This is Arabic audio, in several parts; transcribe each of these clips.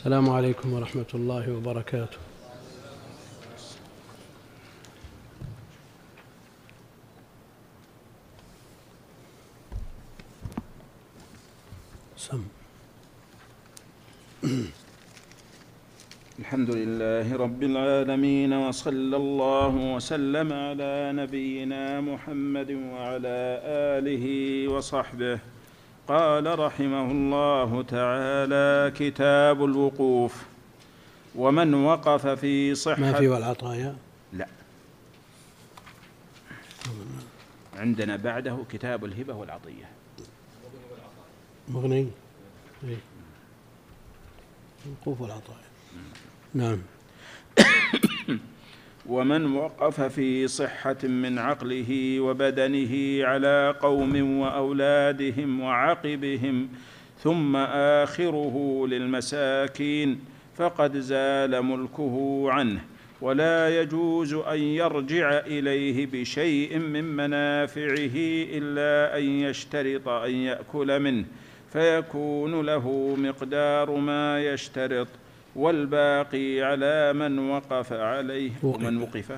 السلام عليكم ورحمة الله وبركاته. سم. الحمد لله رب العالمين وصلى الله وسلم على نبينا محمد وعلى آله وصحبه. قال رحمه الله تعالى كتاب الوقوف. ومن وقف في صحة ما في والعطايا؟ لا. عندنا بعده كتاب الهبة والعطية. مغني؟ إيه. الوقوف والعطايا. نعم. ومن وقف في صحة من عقله وبدنه على قوم وأولادهم وعقبهم ثم آخره للمساكين فقد زال ملكه عنه ولا يجوز أن يرجع إليه بشيء من منافعه إلا أن يشترط أن يأكل منه فيكون له مقدار ما يشترط والباقي على من وقف عليه. ومن وقف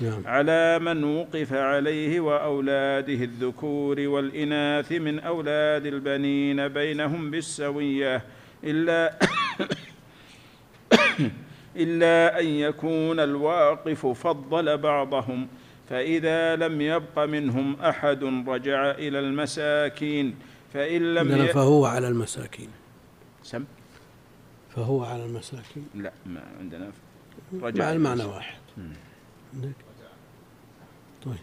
نعم على من وقف عليه وأولاده الذكور والإناث من أولاد البنين بينهم بالسوية إلا إلا أن يكون الواقف فضل بعضهم فإذا لم يبق منهم أحد رجع إلى المساكين فإن لم. فهو على المساكين سم فهو على المساكين. لا ما عندنا. مع إلى المعنى المساكين. واحد. عندك؟ طيب.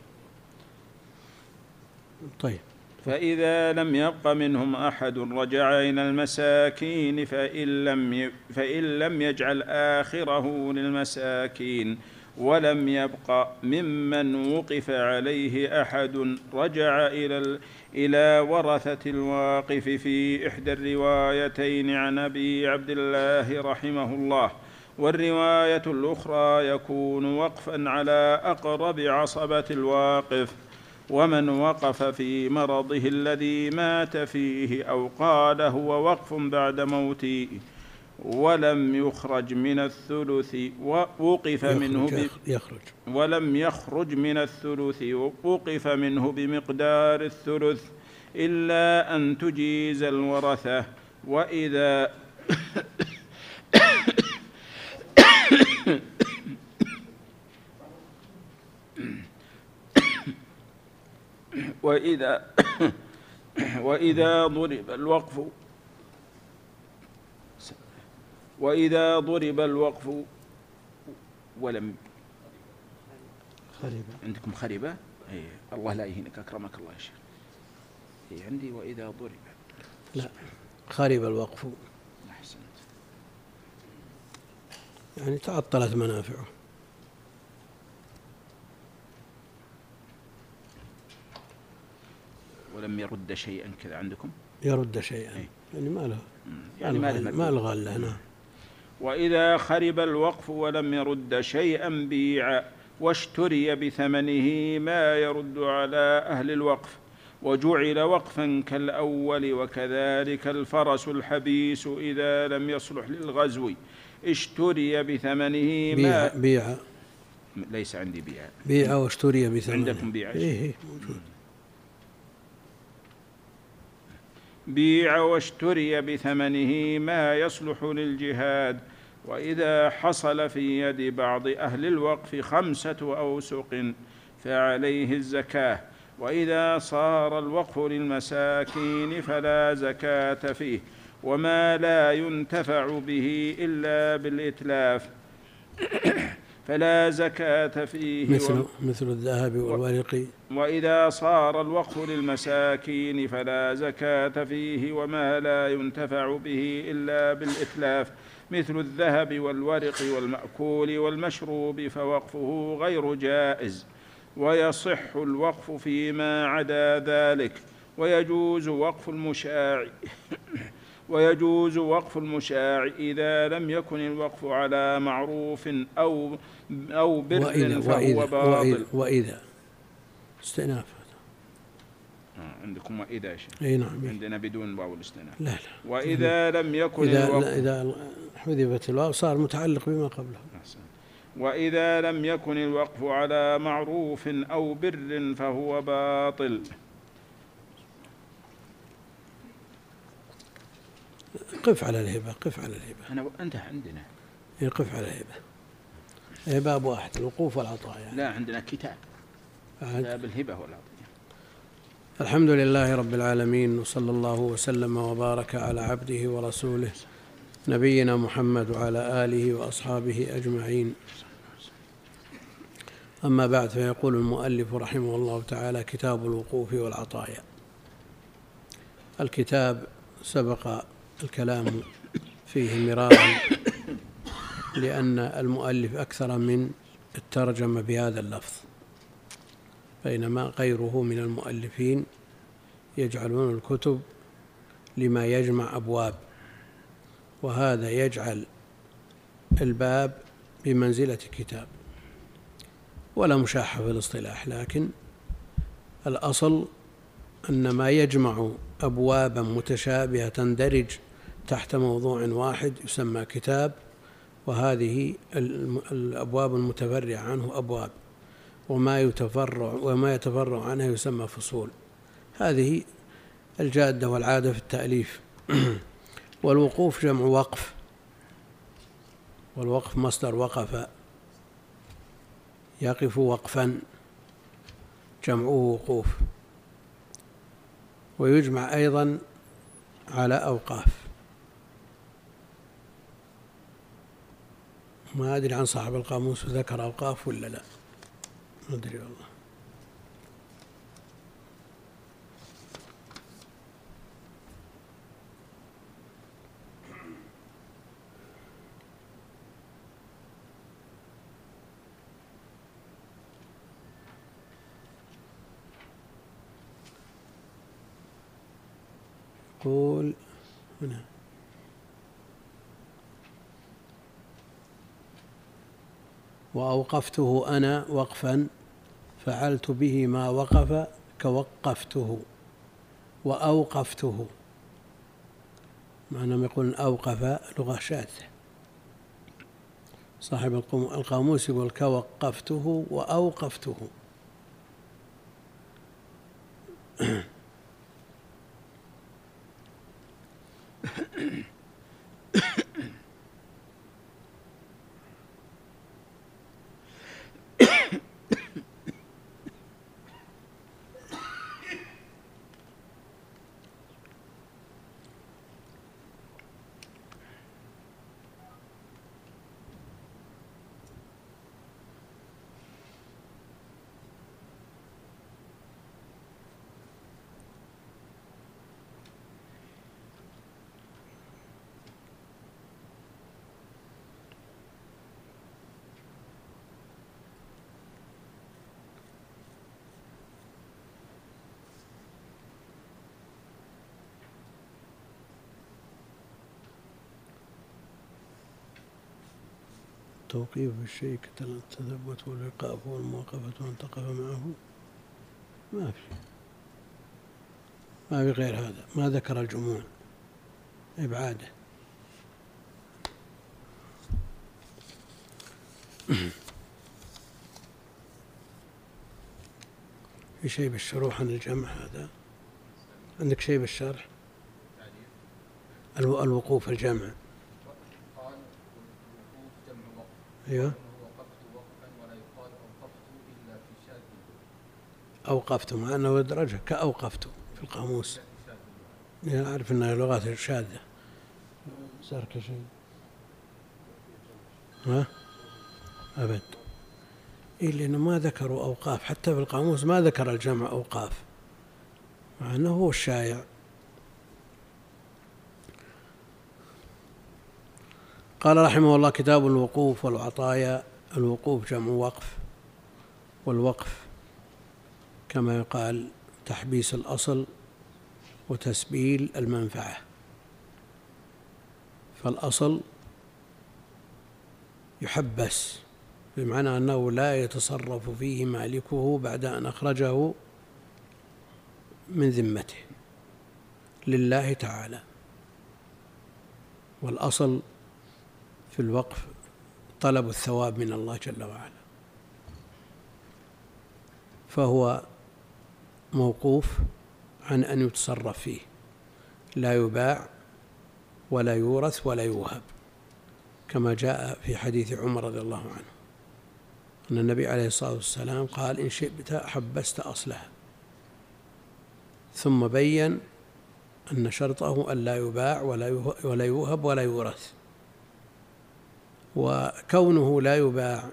طيب. فإذا لم يبق منهم أحد رجع إلى المساكين فإن لم. فإن لم يجعل آخره للمساكين. ولم يبق ممن وقف عليه أحد. رجع إلى ال... إلى ورثة الواقف في إحدى الروايتين عن أبي عبد الله رحمه الله. والرواية الأخرى يكون وقفا على أقرب عصبة الواقف. ومن وقف في مرضه الذي مات فيه أو قال هو وقف بعد موته ولم يخرج من الثلث ووقف منه يخرج ولم يخرج من الثلث ووقف منه بمقدار الثلث إلا أن تجيز الورثة. وإذا وإذا وإذا ضرب الوقف وإذا ضرب الوقف ولم خريبة عندكم خربة؟ أي الله لا يهينك أكرمك الله يا شيخ. أي عندي وإذا ضرب. لا. خرب الوقف. أحسنت. يعني تعطلت منافعه. ولم يرد شيئا كذا عندكم؟ يرد شيئا. أي. يعني ما له يعني ما له ما. الغى نعم وإذا خرب الوقف ولم يرد شيئا بيع واشتري بثمنه ما يرد على أهل الوقف وجعل وقفا كالأول وكذلك الفرس الحبيس إذا لم يصلح للغزو اشتري بثمنه بيع ما بيع ليس عندي بيع بيع واشتري بثمنه. عندكم بيع؟ إيه إيه موجود. بيع واشتري بثمنه ما يصلح للجهاد وإذا حصل في يد بعض أهل الوقف خمسة أوسق فعليه الزكاة وإذا صار الوقف للمساكين فلا زكاة فيه وما لا ينتفع به إلا بالإتلاف. فلا زكاة فيه مثل مثل الذهب والورق. وإذا صار الوقف للمساكين فلا زكاة فيه وما لا ينتفع به إلا بالإتلاف. مثل الذهب والورق والمأكول والمشروب فوقفه غير جائز. ويصح الوقف فيما عدا ذلك. ويجوز وقف المشاع. ويجوز وقف المشاع إذا لم يكن الوقف على معروف أو أو بر وإذا فهو وإذا باطل. وإذا, وإذا. استئناف. آه، عندكم وإذا شيء إي نعم. عندنا بدون واو الاستئناف. لا لا. وإذا لم يكن إذا الوقف إذا حذفت الواو صار متعلق بما قبله. أحسن. وإذا لم يكن الوقف على معروف أو بر فهو باطل. قف على الهبة قف على الهبة. أنا أنت عندنا. إيه، قف على الهبة. هي باب واحد الوقوف والعطاء يعني. لا عندنا كتاب. كتاب الهبة والعطية الحمد لله رب العالمين وصلى الله وسلم وبارك على عبده ورسوله نبينا محمد وعلى آله وأصحابه أجمعين. أما بعد فيقول المؤلف رحمه الله تعالى كتاب الوقوف والعطايا. الكتاب سبق الكلام فيه مرارا لأن المؤلف أكثر من الترجمة بهذا اللفظ بينما غيره من المؤلفين يجعلون الكتب لما يجمع أبواب وهذا يجعل الباب بمنزلة كتاب ولا مشاحة في الاصطلاح لكن الأصل أن ما يجمع أبوابا متشابهة تندرج تحت موضوع واحد يسمى كتاب وهذه الأبواب المتفرعة عنه أبواب وما يتفرع وما يتفرع عنها يسمى فصول. هذه الجادة والعادة في التأليف. والوقوف جمع وقف. والوقف مصدر وقف. يقف وقفا. جمعه وقوف. ويجمع أيضا على أوقاف. ما أدري عن صاحب القاموس ذكر أوقاف ولا لا. ما أدري والله. يقول هنا. وأوقفته أنا وقفا فعلت به ما وقف كوقفته وأوقفته. مع أنهم يقولون أوقف لغة شاذة. صاحب القاموس يقول كوقفته وأوقفته. توقيف الشيء كالتثبت والإيقاف والموقفة وأن تقف معه؟ ما في. ما في غير هذا. ما ذكر الجموع إبعاده. في شيء بالشروح عن الجمع هذا؟ عندك شيء بالشرح؟ الوقوف الجمع. أيوه. أوقفت مع أنه يدرجها كأوقفت في القاموس. أعرف أنها لغات شاذة صار كشيء. ها؟ أبد. إيه لأنه ما ذكروا أوقاف. حتى في القاموس ما ذكر الجمع أوقاف. مع أنه هو الشائع. قال رحمه الله كتاب الوقوف والعطايا. الوقوف جمع وقف والوقف كما يقال تحبيس الأصل وتسبيل المنفعة. فالأصل يحبس بمعنى أنه لا يتصرف فيه مالكه بعد أن أخرجه من ذمته لله تعالى. والأصل في الوقف طلب الثواب من الله جل وعلا. فهو موقوف عن أن يتصرف فيه. لا يباع ولا يورث ولا يوهب كما جاء في حديث عمر رضي الله عنه. أن النبي عليه الصلاة والسلام قال إن شئت حبست أصلها. ثم بين أن شرطه أن لا يباع ولا يوهب ولا يورث. وكونه لا يباع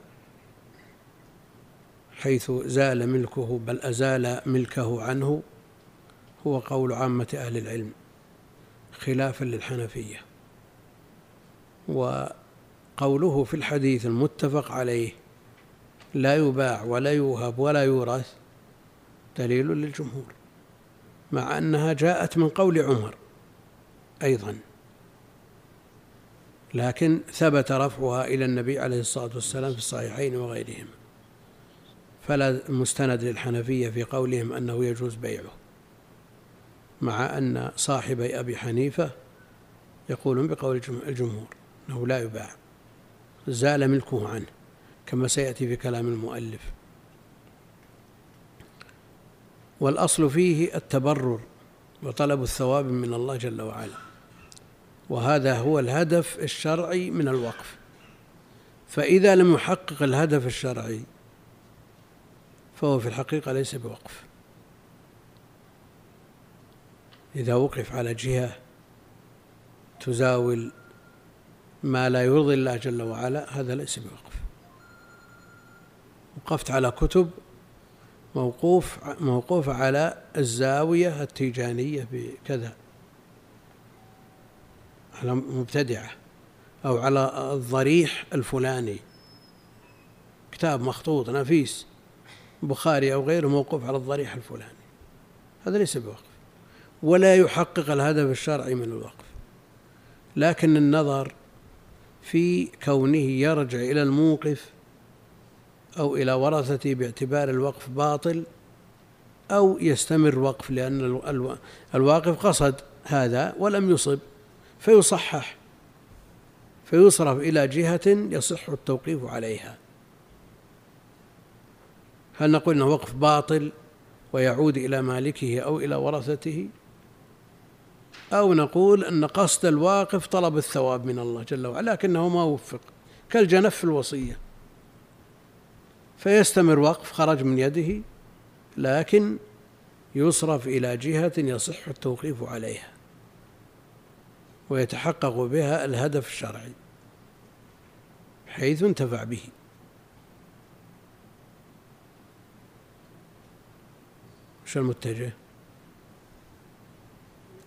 حيث زال ملكه بل أزال ملكه عنه هو قول عامة أهل العلم خلافا للحنفية. وقوله في الحديث المتفق عليه لا يباع ولا يوهب ولا يورث دليل للجمهور مع أنها جاءت من قول عمر أيضا. لكن ثبت رفعها إلى النبي عليه الصلاة والسلام في الصحيحين وغيرهما فلا مستند للحنفية في قولهم أنه يجوز بيعه مع أن صاحبي أبي حنيفة يقولون بقول الجمهور أنه لا يباع زال ملكه عنه كما سيأتي في كلام المؤلف. والأصل فيه التبرر وطلب الثواب من الله جل وعلا. وهذا هو الهدف الشرعي من الوقف. فإذا لم يحقق الهدف الشرعي فهو في الحقيقة ليس بوقف. إذا وقف على جهة تزاول ما لا يرضي الله جل وعلا هذا ليس بوقف. وقفت على كتب موقوف موقوف على الزاوية التيجانية بكذا. على مبتدعة أو على الضريح الفلاني. كتاب مخطوط نفيس بخاري أو غيره موقوف على الضريح الفلاني. هذا ليس بوقف. ولا يحقق الهدف الشرعي من الوقف. لكن النظر في كونه يرجع إلى الموقف أو إلى ورثته باعتبار الوقف باطل أو يستمر وقف لأن الواقف قصد هذا ولم يصب. فيصحح فيصرف إلى جهة يصح التوقيف عليها. هل نقول إنه وقف باطل ويعود إلى مالكه أو إلى ورثته؟ أو نقول أن قصد الواقف طلب الثواب من الله جل وعلا لكنه ما وفق كالجنف في الوصية. فيستمر وقف خرج من يده لكن يصرف إلى جهة يصح التوقيف عليها. ويتحقق بها الهدف الشرعي حيث انتفع به. وش المتجه؟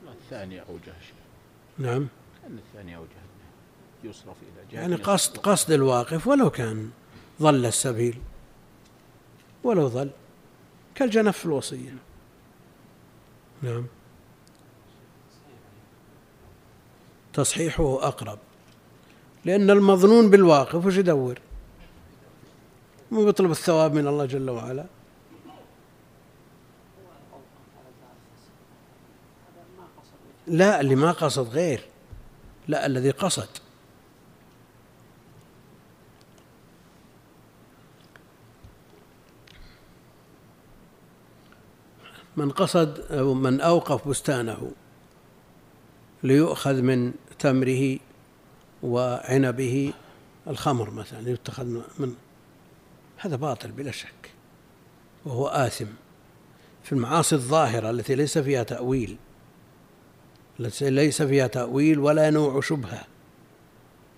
الثاني أوجه نعم. كان الثاني أوجه يصرف إلى جهة يعني قصد قصد الواقف ولو كان ظل السبيل ولو ظل كالجنف في الوصية. نعم. تصحيحه أقرب. لأن المظنون بالواقف وش يدور؟ مو يطلب الثواب من الله جل وعلا. لا اللي ما قصد غير. لا الذي قصد. من قصد من أوقف بستانه. ليؤخذ من تمره وعنبه الخمر مثلا يتخذ من هذا باطل بلا شك وهو آثم. في المعاصي الظاهرة التي ليس فيها تأويل التي ليس فيها تأويل ولا نوع شبهة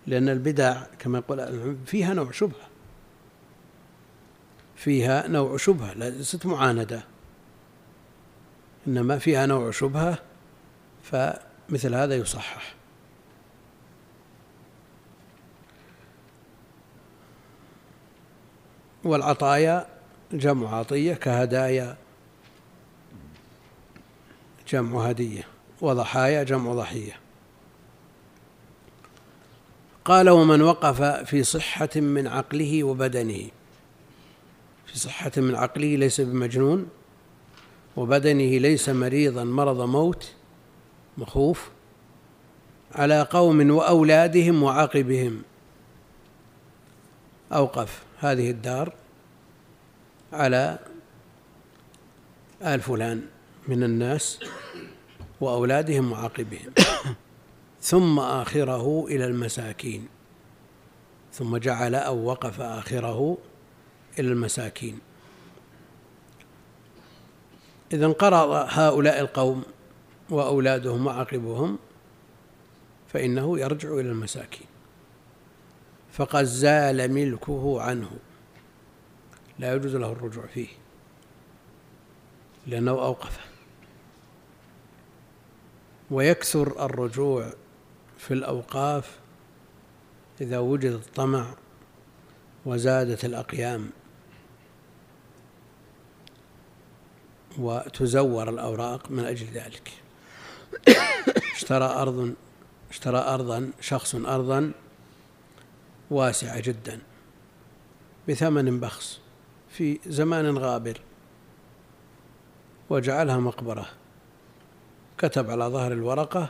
لأن البدع كما يقول فيها نوع شبهة. فيها نوع شبهة ليست معاندة. إنما فيها نوع شبهة فمثل هذا يصحح. والعطايا جمع عطية كهدايا جمع هدية وضحايا جمع ضحية. قال ومن وقف في صحة من عقله وبدنه. في صحة من عقله ليس بمجنون وبدنه ليس مريضا مرض موت مخوف على قوم وأولادهم وعقبهم أوقف هذه الدار على آل فلان من الناس وأولادهم وعاقبهم. ثم آخره إلى المساكين. ثم جعل أو وقف آخره إلى المساكين. إذا انقرض هؤلاء القوم وأولادهم وعقبهم فإنه يرجع إلى المساكين. فقد زال ملكه عنه. لا يجوز له الرجوع فيه لأنه أوقفه ويكثر الرجوع في الأوقاف إذا وجد الطمع وزادت الأقيام وتزور الأوراق من أجل ذلك. اشترى أرض اشترى أرضا شخص أرضا واسعة جدا بثمن بخس في زمان غابر وجعلها مقبرة. كتب على ظهر الورقة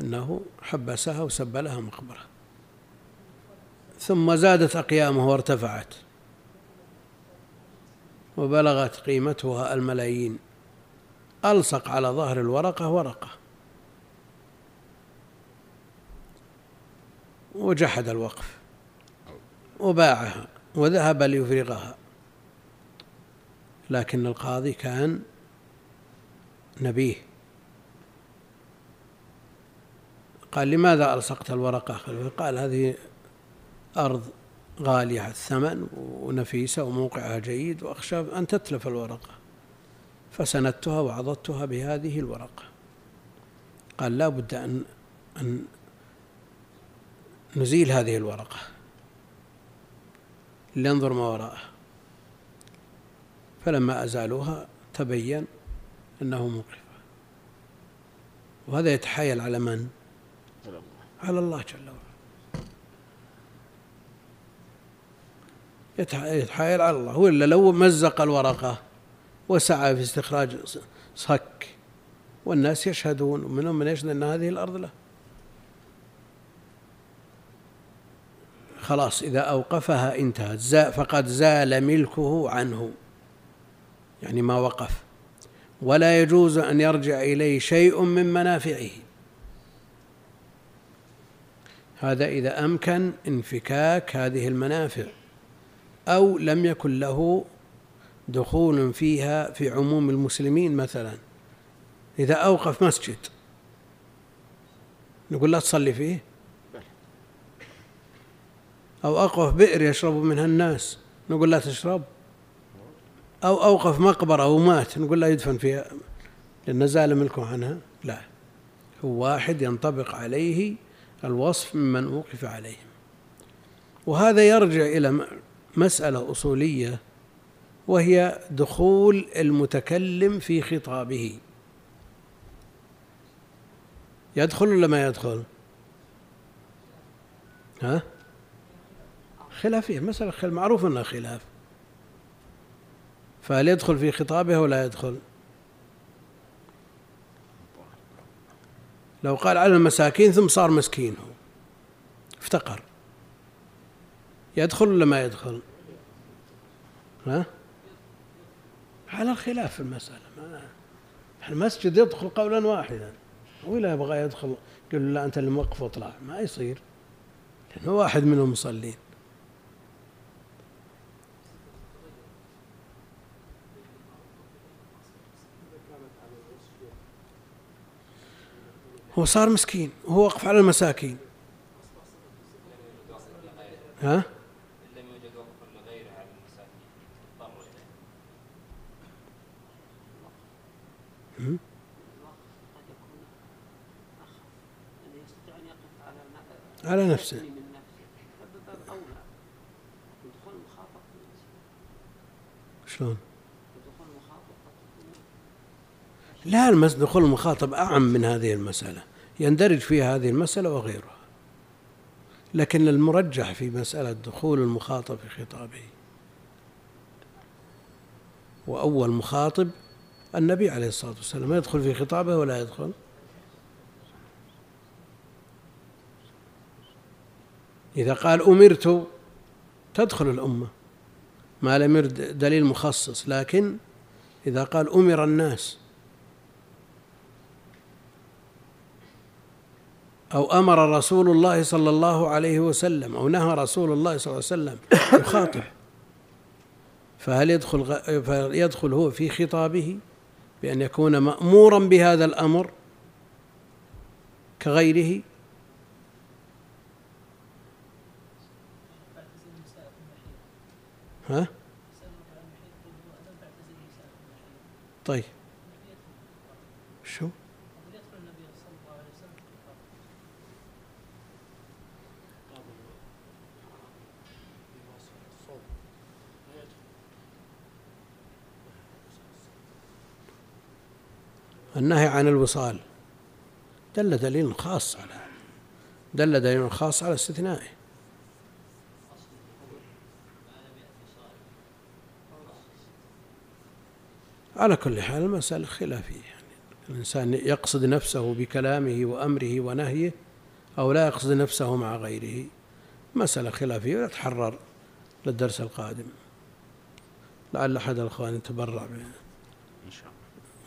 أنه حبسها وسب لها مقبرة. ثم زادت أقيامه وارتفعت وبلغت قيمتها الملايين. ألصق على ظهر الورقة ورقة. وجحد الوقف. وباعها. وذهب ليفرغها. لكن القاضي كان نبيه. قال لماذا ألصقت الورقة قال هذه أرض غالية الثمن ونفيسة وموقعها جيد وأخشى أن تتلف الورقة. فسندتها وعضدتها بهذه الورقة. قال لا بد أن أن نزيل هذه الورقة. لننظر ما وراءها. فلما أزالوها تبين أنه موقفة وهذا يتحايل على من؟ على الله جل وعلا. يتحايل على الله. وإلا لو مزق الورقة وسعى في استخراج صك والناس يشهدون ومنهم من يشهد أن هذه الأرض له. خلاص إذا أوقفها انتهت. فقد زال ملكه عنه. يعني ما وقف. ولا يجوز أن يرجع إليه شيء من منافعه. هذا إذا أمكن انفكاك هذه المنافع أو لم يكن له دخول فيها في عموم المسلمين مثلا. إذا أوقف مسجد نقول لا تصلي فيه؟ أو أوقف بئر يشرب منها الناس نقول لا تشرب؟ أو أوقف مقبرة ومات نقول لا يدفن فيها؟ لأن زال ملكه عنها؟ لا. هو واحد ينطبق عليه الوصف ممن أوقف عليهم. وهذا يرجع إلى مسألة أصولية وهي دخول المتكلم في خطابه يدخل ولا ما يدخل؟ ها؟ خلافية مسألة خلاف معروف أنها خلاف فهل يدخل في خطابه ولا يدخل؟ لو قال على المساكين ثم صار مسكين هو افتقر يدخل ولا ما يدخل؟ ها؟ على الخلاف في المسألة المسجد يدخل قولا واحدا. ولا يبغى يدخل يقول له لا أنت اللي موقف واطلع ما يصير. لأنه واحد منهم مصلين. هو صار مسكين. وهو وقف على المساكين. ها؟ على نفسه. شلون؟ لا دخول المخاطب أعم من هذه المسألة. يندرج فيها هذه المسألة وغيرها. لكن المرجح في مسألة دخول المخاطب في خطابه. وأول مخاطب النبي عليه الصلاة والسلام يدخل في خطابه ولا يدخل؟ إذا قال أمرت تدخل الأمة. ما لم يرد دليل مخصص لكن إذا قال أمر الناس أو أمر رسول الله صلى الله عليه وسلم أو نهى رسول الله صلى الله عليه وسلم يخاطب فهل يدخل فيدخل هو في خطابه؟ بأن يكون مأمورا بهذا الأمر كغيره ها؟ طيب شو؟ النهي عن الوصال. دل دليل خاص على دل دليل خاص على استثنائه. على كل حال المسألة خلافية. يعني الإنسان يقصد نفسه بكلامه وأمره ونهيه أو لا يقصد نفسه مع غيره. مسألة خلافية ويتحرر للدرس القادم. لعل أحد الأخوان يتبرع الله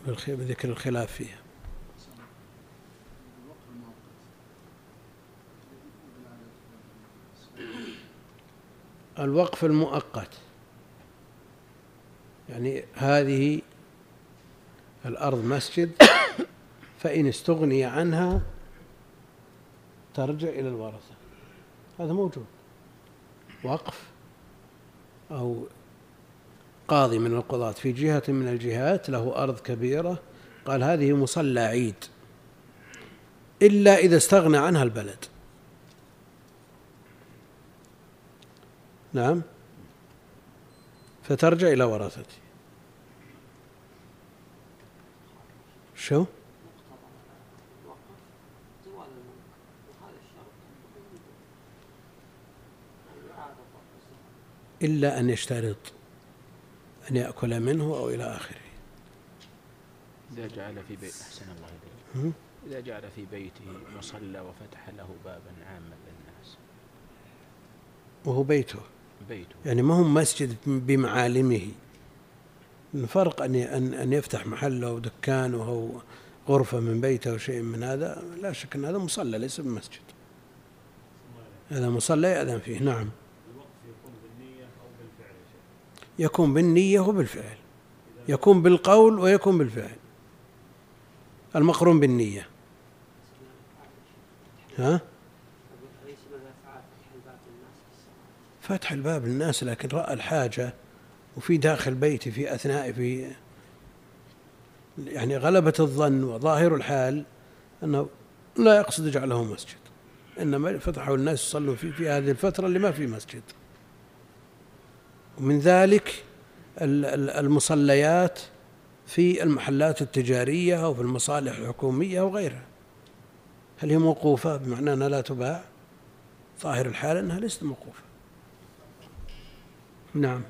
بذكر الخلاف فيها. الوقف المؤقت. يعني هذه الأرض مسجد فإن استغني عنها ترجع إلى الورثة. هذا موجود. وقف أو قاضي من القضاة في جهة من الجهات له أرض كبيرة قال هذه مصلى عيد. إلا إذا استغنى عنها البلد. نعم. فترجع إلى ورثته شو؟ إلا أن يشترط. أن يأكل منه أو إلى آخره. إذا جعل في بيت أحسن الله إليك. إذا جعل في بيته مصلى وفتح له بابا عاما للناس. وهو بيته. بيته. يعني ما هو مسجد بمعالمه. فرق أن أن يفتح محل أو أو غرفة من بيته أو شيء من هذا. لا شك أن هذا مصلى ليس بمسجد. هذا مصلى يأذن فيه. نعم. يكون بالنية وبالفعل. يكون بالقول ويكون بالفعل. المقرون بالنية. ها؟ فتح الباب للناس لكن رأى الحاجة وفي داخل بيتي في أثناء في يعني غلبة الظن وظاهر الحال أنه لا يقصد جعله مسجد. إنما فتحه الناس يصلوا فيه في هذه الفترة اللي ما في مسجد. ومن ذلك المصليات في المحلات التجارية أو في المصالح الحكومية وغيرها. هل هي موقوفة؟ بمعنى أنها لا تباع؟ ظاهر الحال أنها ليست موقوفة. نعم.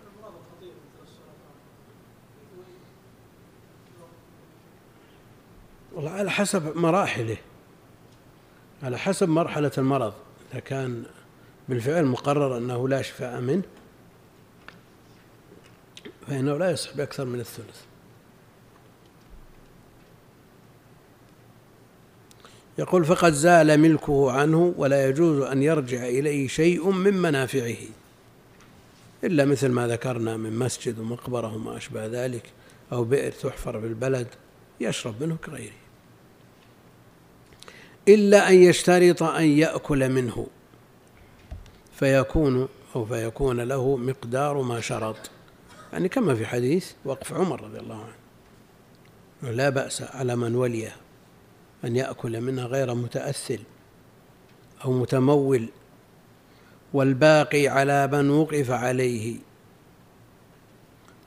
والله على حسب مراحله. على حسب مرحلة المرض. إذا كان بالفعل مقرر أنه لا شفاء منه فإنه لا يصح بأكثر من الثلث. يقول فقد زال ملكه عنه ولا يجوز أن يرجع إليه شيء من منافعه إلا مثل ما ذكرنا من مسجد ومقبرة وما أشبه ذلك أو بئر تحفر في البلد يشرب منه كغيره. إلا أن يشترط أن يأكل منه فيكون أو فيكون له مقدار ما شرط. يعني كما في حديث وقف عمر رضي الله عنه. لا بأس على من وليه أن يأكل منها غير متأثل أو متمول والباقي على من وقف عليه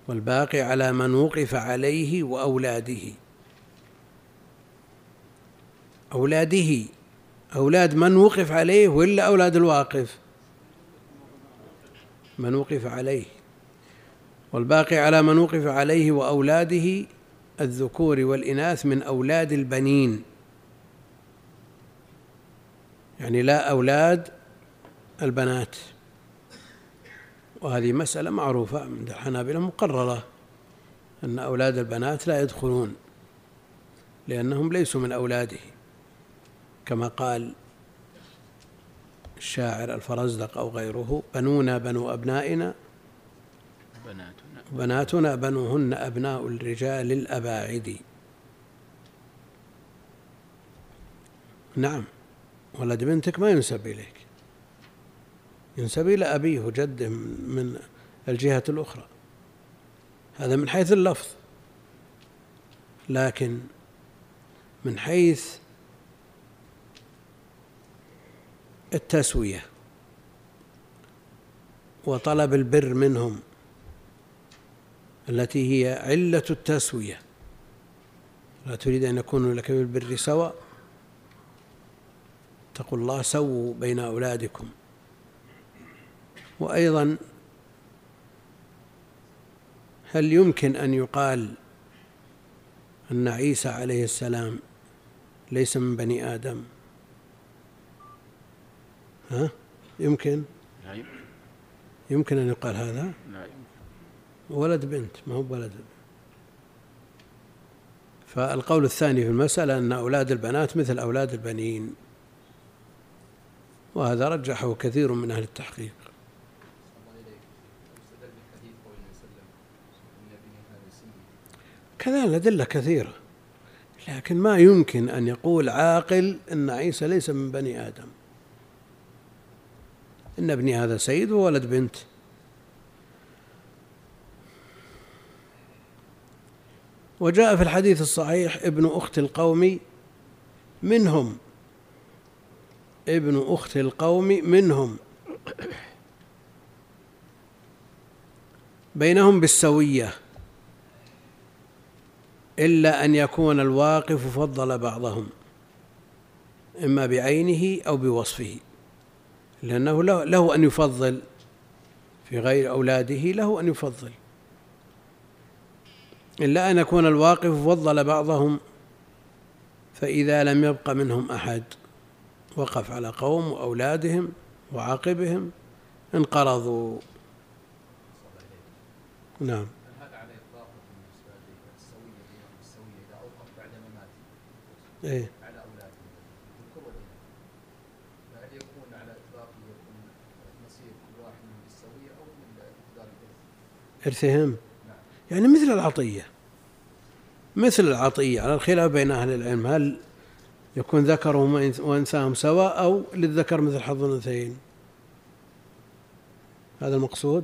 والباقي على من وقف عليه وأولاده. أولاده أولاد من وقف عليه ولا أولاد الواقف؟ من وقف عليه. والباقي على من وقف عليه وأولاده الذكور والإناث من أولاد البنين. يعني لا أولاد البنات. وهذه مسألة معروفة عند الحنابلة مقررة أن أولاد البنات لا يدخلون لأنهم ليسوا من أولاده. كما قال الشاعر الفرزدق أو غيره بنونا بنو أبنائنا بناتنا بنوهن أبناء الرجال الأباعد. نعم ولد بنتك ما ينسب إليك. ينسب إلى أبيه وجده من الجهة الأخرى. هذا من حيث اللفظ. لكن من حيث التسوية وطلب البر منهم التي هي علة التسوية. لا تريد أن يكونوا لك بالبر سواء اتقوا الله سووا بين أولادكم. وأيضا هل يمكن أن يقال أن عيسى عليه السلام ليس من بني آدم؟ ها؟ يمكن. يمكن أن يقال هذا؟ لا يمكن. ولد بنت ما هو ولد فالقول الثاني في المسألة أن أولاد البنات مثل أولاد البنين. وهذا رجحه كثير من أهل التحقيق. كذا الأدلة كثيرة لكن ما يمكن أن يقول عاقل أن عيسى ليس من بني آدم. إن ابني هذا سيد وولد بنت. وجاء في الحديث الصحيح ابن أخت القوم منهم. ابن أخت القوم منهم. بينهم بالسوية. إلا أن يكون الواقف فضل بعضهم. إما بعينه أو بوصفه. لأنه له أن يفضل في غير أولاده له أن يفضل. إلا أن يكون الواقف فضل بعضهم فإذا لم يبق منهم أحد وقف على قوم وأولادهم وعاقبهم انقرضوا. نعم. إيه. على والاناث فهل يكون على كل واحد الارث؟ إرثهم. يعني مثل العطية. مثل العطية على الخلاف بين أهل العلم هل يكون ذكرهم وأنثاهم سواء أو للذكر مثل حظ الأنثيين؟ هذا المقصود؟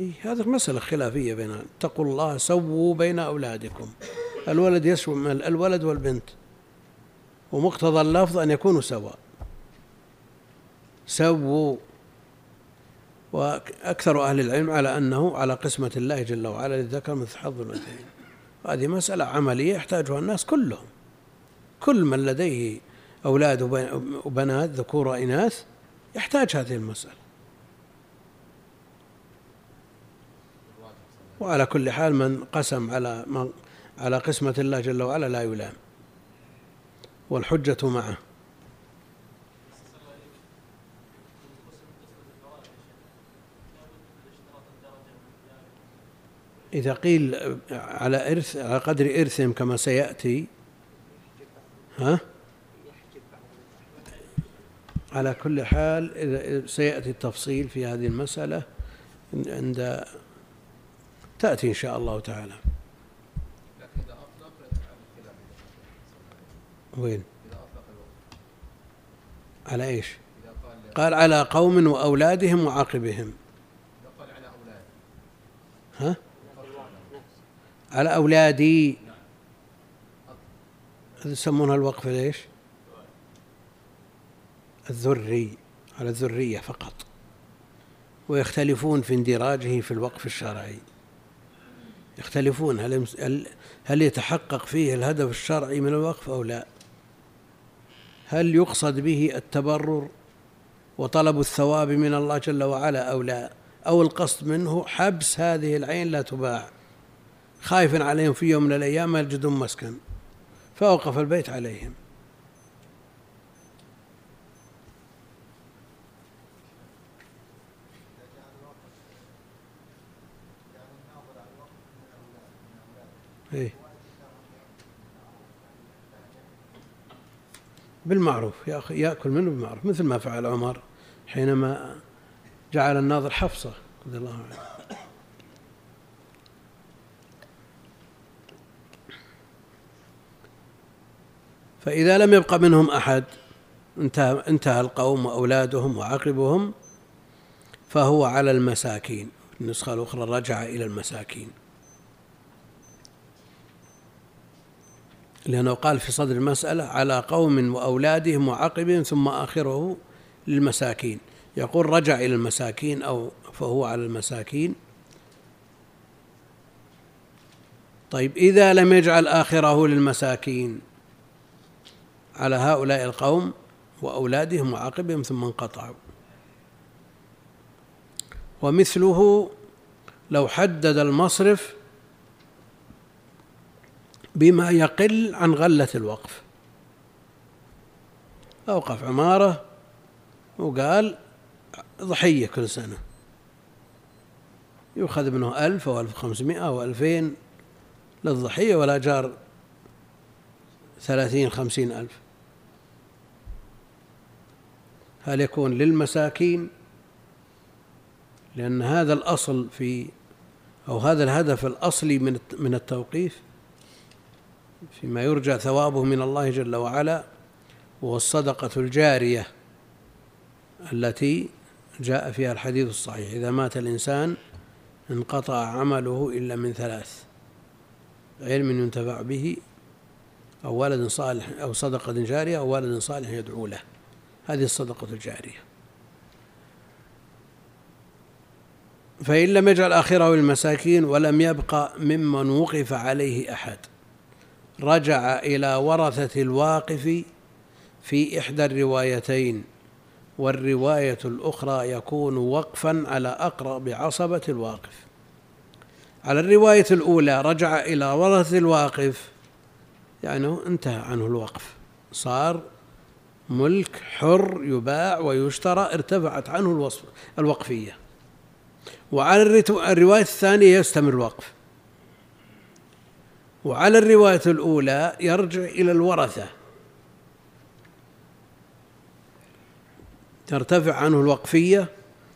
إيه هذا مسألة خلافية بين اتقوا الله سووا بين أولادكم. الولد يشمل الولد والبنت. ومقتضى اللفظ أن يكونوا سواء. سووا. وأكثر أهل العلم على أنه على قسمة الله جل وعلا للذكر مثل حظ الأنثيين. هذه مسألة عملية يحتاجها الناس كلهم. كل من لديه أولاد وبنات ذكور وإناث يحتاج هذه المسألة. وعلى كل حال من قسم على من على قسمة الله جل وعلا لا يلام. والحجة معه. إذا قيل على إرث على قدر إرثهم كما سيأتي ها؟ على كل حال إذا سيأتي التفصيل في هذه المسألة عند تأتي إن شاء الله تعالى. وين؟ على إيش؟ قال على قوم وأولادهم أولاد. ها؟ على أولادي. يسمونها الوقف ليش؟ الذري على الذرية فقط. ويختلفون في اندراجه في الوقف الشرعي. يختلفون هل هل يتحقق فيه الهدف الشرعي من الوقف أو لا. هل يقصد به التبرر وطلب الثواب من الله جل وعلا أو لا. أو القصد منه حبس هذه العين لا تباع. خايف عليهم في يوم من الأيام ما يجدون مسكن. فأوقف البيت عليهم. إيه؟ بالمعروف يأكل منه بالمعروف مثل ما فعل عمر حينما جعل الناظر حفصة رضي الله عنها فإذا لم يبق منهم أحد انتهى, انتهى القوم وأولادهم وعقبهم فهو على المساكين. النسخة الأخرى رجع إلى المساكين. لأنه قال في صدر المسألة على قوم وأولادهم وعقبهم ثم آخره للمساكين. يقول رجع إلى المساكين أو فهو على المساكين. طيب إذا لم يجعل آخره للمساكين على هؤلاء القوم وأولادهم وعقبهم ثم انقطعوا. ومثله لو حدد المصرف بما يقل عن غلة الوقف. أوقف عمارة وقال ضحية كل سنة. يؤخذ منه ألف أو ألف وخمسمائة أو ألفين للضحية والأجار ثلاثين خمسين ألف. هل يكون للمساكين لأن هذا الأصل في أو هذا الهدف الأصلي من من التوقيف فيما يرجى ثوابه من الله جل وعلا وهو الصدقة الجارية التي جاء فيها الحديث الصحيح إذا مات الإنسان انقطع عمله إلا من ثلاث علم ينتفع به أو ولد صالح أو صدقة جارية أو ولد صالح يدعو له. هذه الصدقة الجارية. فإن لم يجعل آخره للمساكين ولم يبق ممن وقف عليه أحد رجع إلى ورثة الواقف في إحدى الروايتين والرواية الأخرى يكون وقفا على أقرب عصبة الواقف. على الرواية الأولى رجع إلى ورثة الواقف يعني انتهى عنه الوقف صار ملك حر يباع ويشترى ارتفعت عنه الوصف الوقفية. وعلى الرواية الثانية يستمر الوقف. وعلى الرواية الأولى يرجع إلى الورثة. ترتفع عنه الوقفية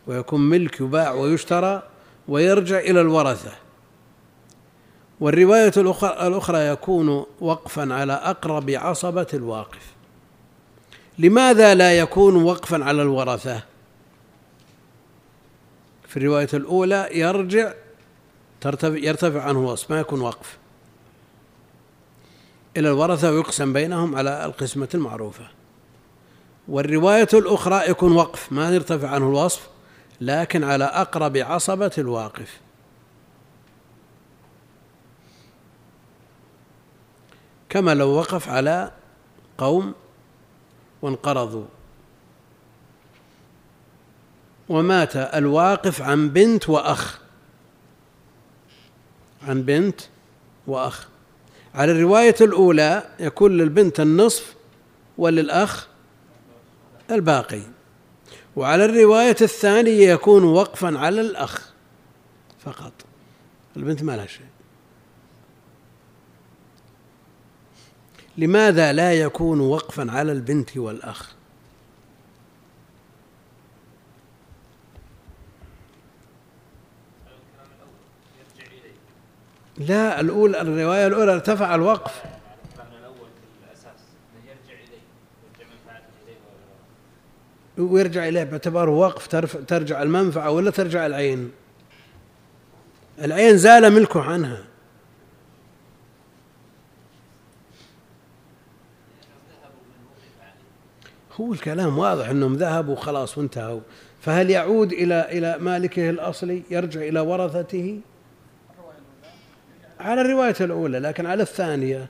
ويكون ملك يباع ويشترى ويرجع إلى الورثة. والرواية الأخرى يكون وقفا على أقرب عصبة الواقف. لماذا لا يكون وقفا على الورثة؟ في الرواية الأولى يرجع ترتفع يرتفع عنه الوصف ما يكون وقف. إلى الورثة ويقسم بينهم على القسمة المعروفة. والرواية الأخرى يكون وقف ما يرتفع عنه الوصف لكن على أقرب عصبة الواقف. كما لو وقف على قوم وانقرضوا. ومات الواقف عن بنت وأخ. عن بنت وأخ. على الرواية الأولى يكون للبنت النصف وللأخ الباقي. وعلى الرواية الثانية يكون وقفا على الأخ فقط. البنت ما لها شيء. لماذا لا يكون وقفا على البنت والأخ؟ لا الأولى الرواية الأولى ارتفع الوقف. ويرجع إليه باعتباره وقف ترجع المنفعة ولا ترجع العين؟ العين زال ملكه عنها. هو الكلام واضح إنهم ذهبوا خلاص وانتهوا. فهل يعود إلى إلى مالكه الأصلي يرجع إلى ورثته؟ على الرواية الأولى لكن على الثانية.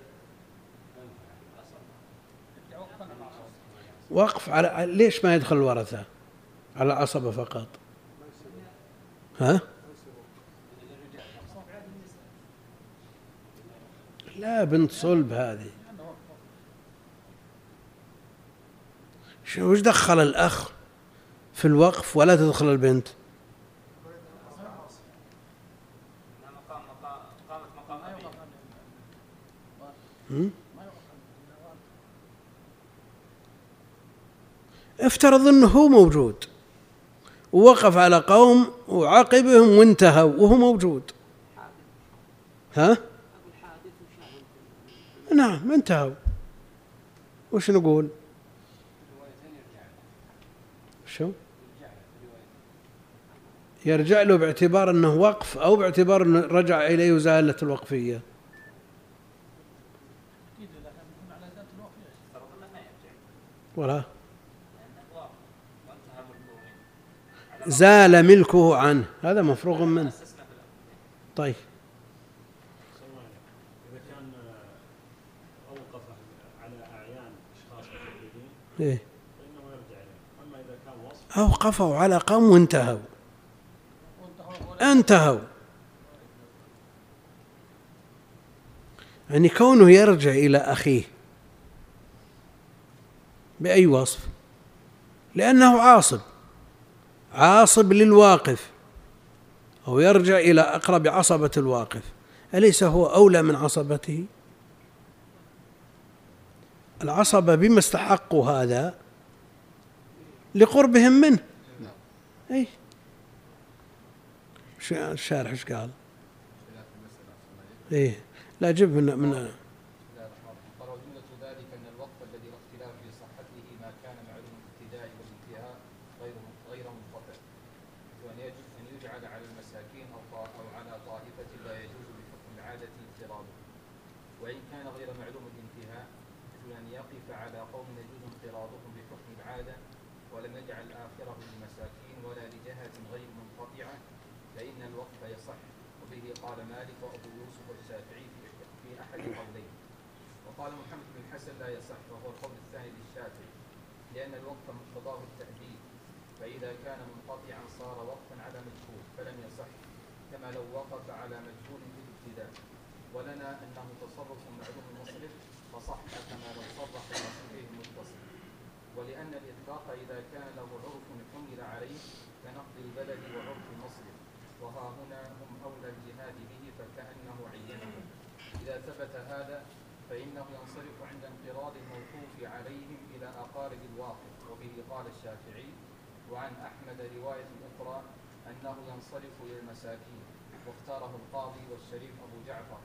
وقف على ليش ما يدخل الورثة؟ على العصبه فقط. ها؟ لا بنت صلب هذه. شو وش دخل الأخ في الوقف ولا تدخل البنت؟ افترض إنه هو موجود. ووقف على قوم وعاقبهم وانتهوا وهو موجود. ها؟ نعم انتهوا وش نقول؟ شو؟ يرجع له باعتبار إنه وقف أو باعتبار إنه رجع إليه وزالة الوقفية. ولا؟ زال ملكه عنه. هذا مفروغ منه. طيب. إذا كان أوقف على أعيان أشخاص إيه فإنه يرجع إليه أما إذا كان وصف أوقفوا على قوم وانتهوا. انتهوا. يعني كونه يرجع إلى أخيه بأي وصف؟ لأنه عاصب. عاصب للواقف. أو يرجع إلى أقرب عصبة الواقف. أليس هو أولى من عصبته؟ العصبة بما استحقوا هذا لقربهم منه. أي ش- الشارح إيش قال؟ إيه. لا جب من من بسم الله الرحمن الرحيم قال وجملة ذلك أن الوقف الذي لا اختلاف في صحته ما كان معلوم الابتداء والانتهاء غير غير منقطع وأن يجب أن يجعل على المساكين أو طا- أو على طائفة لا يجوز بحكم العادة انفراده وإن كان غير معلوم الانتهاء مثل أن يقف على قوم يجوز انفرادهم بحكم العادة ولم يجعل آخره للمساكين ولا لجهة غير منقطعة فإن الوقف يصح وبه قال مالك وأبو يوسف والشافعي في في أحد القولين وقال محمد بن الحسن لا يصح وهو القول الثاني للشافعي لأن الوقف مقتضاه التأديب فإذا كان منقطعا صار وقفا على مجهول فلم يصح كما لو وقف على مجهول في الابتداء. ولنا أنه تصرف معلوم المصرف فصح كما لو صرح المصرف المتصل. ولأن الإطلاق إذا كان له عرف حمل عليه كنقد البلد وعرف المصرف وها هنا هم أولى الجهاد به فكأنه عينه. إذا ثبت هذا فإنه ينصرف عند انقراض الموقوف عليهم إلى أقارب الواقف وبه قال الشافعي وعن أحمد رواية أخرى أنه ينصرف إلى المساكين. واختاره القاضي والشريف أبو جعفر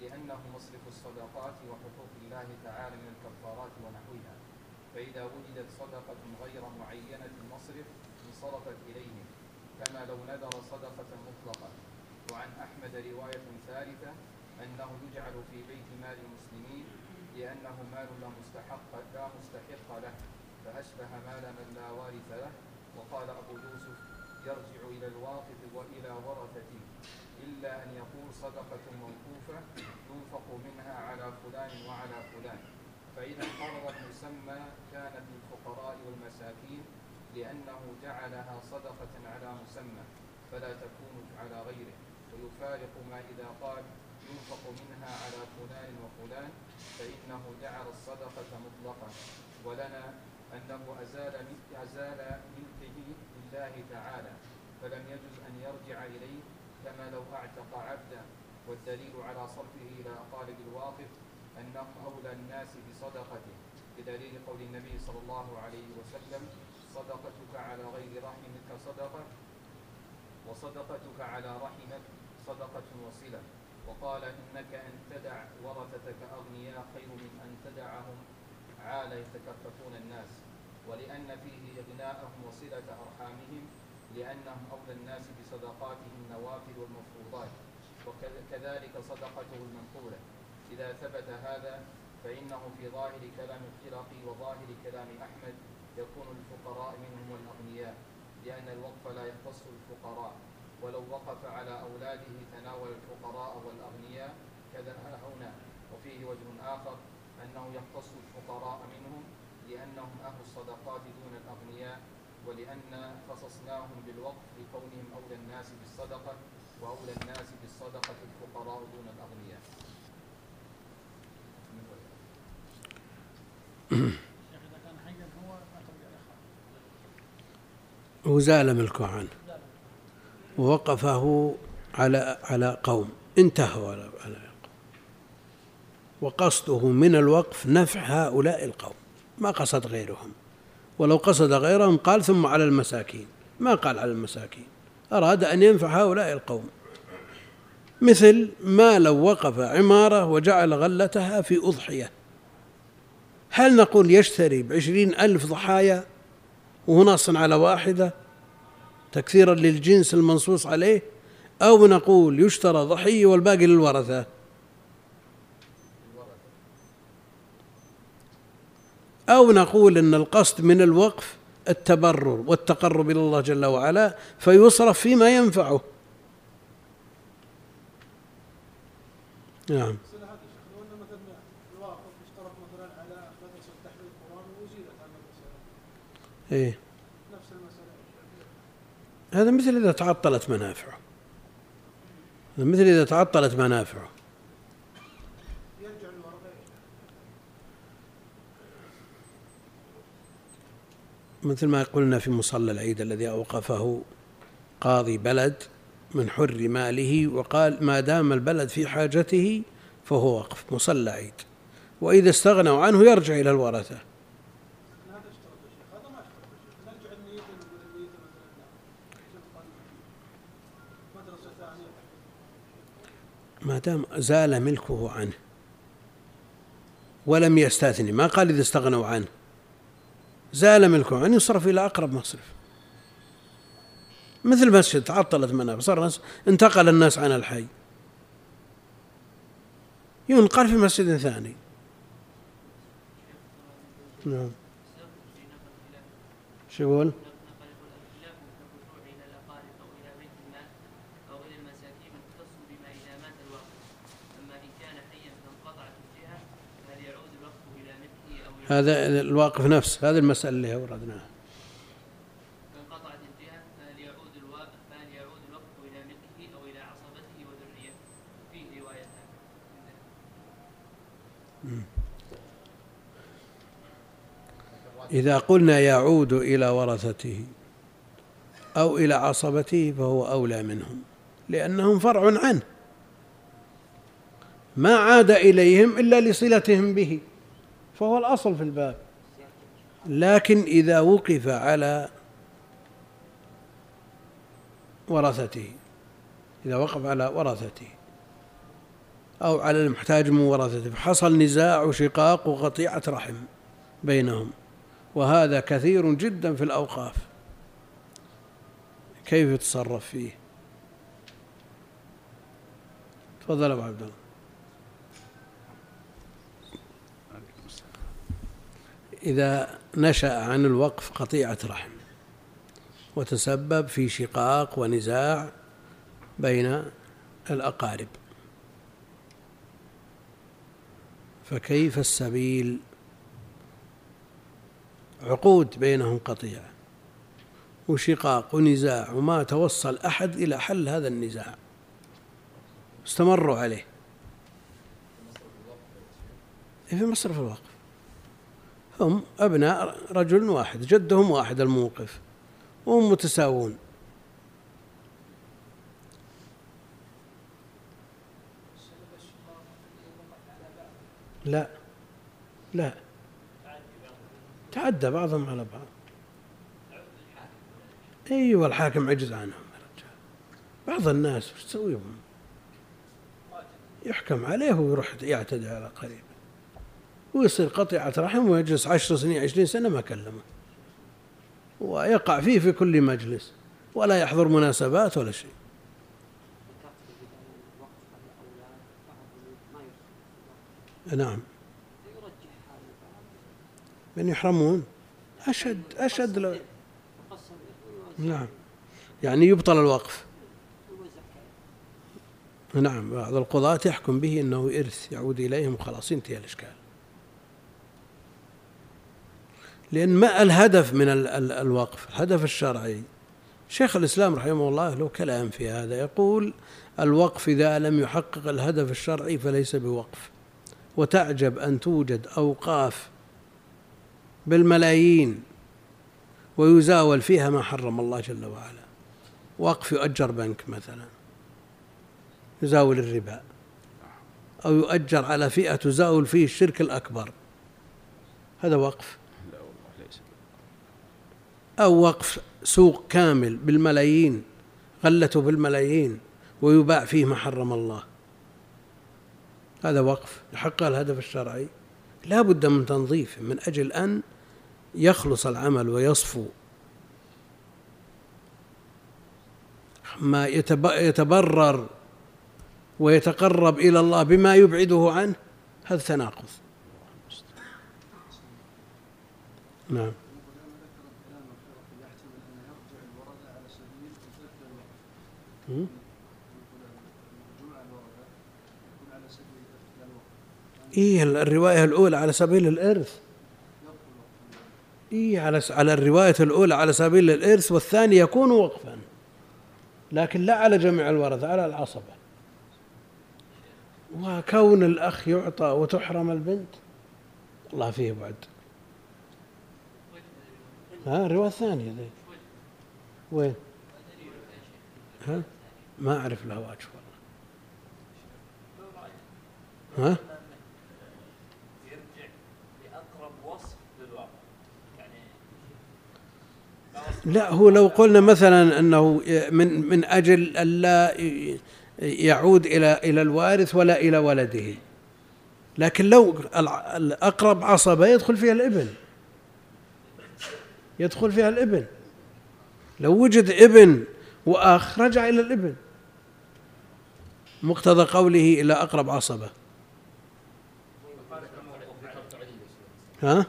لأنه مصرف الصدقات وحقوق الله تعالى من الكفارات ونحوها. فإذا وجدت صدقة غير معينة المصرف انصرفت إليهم. كما لو نذر صدقة مطلقة. وعن أحمد رواية ثالثة أنه يجعل في بيت مال المسلمين لأنه مال لا مستحق لا مستحق له فأشبه مال من لا وارث له. وقال أبو يوسف يرجع إلى الواقف وإلى ورثته إلا أن يقول صدقة موقوفة ينفق منها على فلان وعلى فلان. فإذا انقرض المسمى كانت للفقراء والمساكين لأنه جعلها صدقة على مسمى فلا تكون على غيره. ويفارق ما إذا قال ينفق منها على فلان وفلان فإنه جعل الصدقة مطلقة ولنا أنه أزال أزال ملكه لله تعالى فلم يجز أن يرجع إليه كما لو أعتق عبدا والدليل على صرفه إلى أقارب الواقف أنهم أولى الناس بصدقته بدليل قول النبي صلى الله عليه وسلم صدقتك على غير رحمك صدقة وصدقتك على رحمك صدقة وصلة. وقال إنك أن تدع ورثتك أغنياء خير من أن تدعهم عالة يتكففون الناس. ولأن فيه إغناءهم وصلة أرحامهم لأنهم أولى الناس بصدقاتهم النوافل والمفروضات وكذلك صدقته المنقولة. إذا ثبت هذا فإنه في ظاهر كلام الخرقي وظاهر كلام أحمد يكون الفقراء منهم والأغنياء لأن الوقف لا يختص الفقراء. ولو وقف على أولاده تناول الفقراء والأغنياء كذا ها هنا. وفيه وجه آخر أنه يختص الفقراء منهم لأنهم أهل الصدقات دون الأغنياء ولأن خصصناهم بالوقف لكونهم أولى الناس بالصدقة وأولى الناس بالصدقة الفقراء دون الأغنياء. شيخ إذا كان حيا هو ما ترجع له وزال ملكه عنه ووقفه على على قوم. انتهوا على قوم. وقصده من الوقف نفع هؤلاء القوم. ما قصد غيرهم. ولو قصد غيرهم قال ثم على المساكين. ما قال على المساكين. أراد أن ينفع هؤلاء القوم. مثل ما لو وقف عمارة وجعل غلتها في أضحية. هل نقول يشتري بعشرين ألف ضحايا وهو نص على واحدة تكثيرا للجنس المنصوص عليه أو نقول يشترى ضحية والباقي للورثة. أو نقول أن القصد من الوقف التبرر والتقرب إلى الله جل وعلا فيصرف فيما ينفعه. نعم. مثل هذا الشيخ لو ان مثلا الواقف اشترط مثلا على مدرسه تحفيظ القران وزيلت عن المساله إيه نفس المساله هذا مثل إذا تعطلت منافعه. هذا مثل إذا تعطلت منافعه. مثل ما قلنا في مصلى العيد الذي أوقفه قاضي بلد من حر ماله وقال ما دام البلد في حاجته فهو وقف مصلى عيد. وإذا استغنوا عنه يرجع إلى الورثة لكن هذا اشترط يا شيخ هذا ما اشترط يا شيخ نرجع النية نقول النية مثلا لا طبقا مدرسه ثانية ما دام زال ملكه عنه ولم يستثني ما قال إذا استغنوا عنه. زال ملكه عنه يصرف إلى أقرب مصرف. مثل مسجد تعطلت منافع صار انتقل الناس عن الحي. ينقل في مسجد ثاني. نعم. شو يقول؟ نقل الاختلاف من الرجوع إلى الاقارب أو إلى بيت المال أو إلى المساكين مختص بما اذا مات الواقف اما ان كان حيا فانقطعت الجهه فهل يعود الوقف إلى ملكه أو إلى- هذا الواقف نفس هذه المسألة اللي أوردناها. إذا قلنا يعود إلى ورثته أو إلى عصبته فهو أولى منهم لأنهم فرع عنه. ما عاد إليهم إلا لصلتهم به. فهو الأصل في الباب. لكن إذا وقف على ورثته إذا وقف على ورثته أو على المحتاج من ورثته فحصل نزاع وشقاق وقطيعة رحم بينهم. وهذا كثير جدا في الأوقاف. كيف يتصرف فيه؟ تفضل أبو عبد الله. إذا نشأ عن الوقف قطيعة رحم وتسبب في شقاق ونزاع بين الأقارب. فكيف السبيل؟ عقود بينهم قطيعة وشقاق ونزاع وما توصل أحد إلى حل هذا النزاع. استمروا عليه. إيه، في مصرف الوقف. هم أبناء رجل واحد جدهم واحد الموقف وهم متساوون. لا لا. تعدى بعضهم على بعض. أيوه الحاكم عجز عنهم بعض الناس وش تسوي؟ يحكم عليه ويروح يعتدي على قريب. ويصير قطيعة رحم ويجلس عشر سنين عشرين سنة ما كلمه. ويقع فيه في كل مجلس. ولا يحضر مناسبات ولا شيء. نعم. من يحرمون. أشد أشد لو نعم. يعني يبطل الوقف. نعم بعض القضاة يحكم به أنه إرث يعود إليهم وخلاص ينتهي الإشكال. لأن ما الهدف من ال ال الوقف الهدف الشرعي. شيخ الإسلام رحمه الله له كلام في هذا يقول الوقف إذا لم يحقق الهدف الشرعي فليس بوقف. وتعجب أن توجد أوقاف بالملايين ويزاول فيها ما حرم الله جل وعلا. وقف يؤجر بنك مثلا يزاول الربا. أو يؤجر على فئة تزاول فيه الشرك الأكبر. هذا وقف. أو وقف سوق كامل بالملايين غلته بالملايين ويباع فيه ما حرم الله. هذا وقف يحقق الهدف الشرعي. لا بد من تنظيف من أجل أن يخلص العمل ويصفو. ما يتب- يتبرر ويتقرب إلى الله بما يبعده عنه هذا تناقض. نعم. إيه الرواية الأولى على سبيل الإرث؟ إيه على على الرواية الأولى على سبيل الإرث والثاني يكون وقفا. لكن لا على جميع الورثة على العصبة. وكون الأخ يعطى وتحرم البنت؟ الله فيه بعد. ها الرواية الثانية ذي. وين؟ ها؟ ما أعرف له وجه والله. ها؟ لا هو لو قلنا مثلا أنه من من أجل الا يعود إلى إلى الوارث ولا إلى ولده. لكن لو الأقرب عصبة يدخل فيها الابن. يدخل فيها الابن. لو وجد ابن واخ رجع إلى الابن. مقتضى قوله إلى أقرب عصبة. ها؟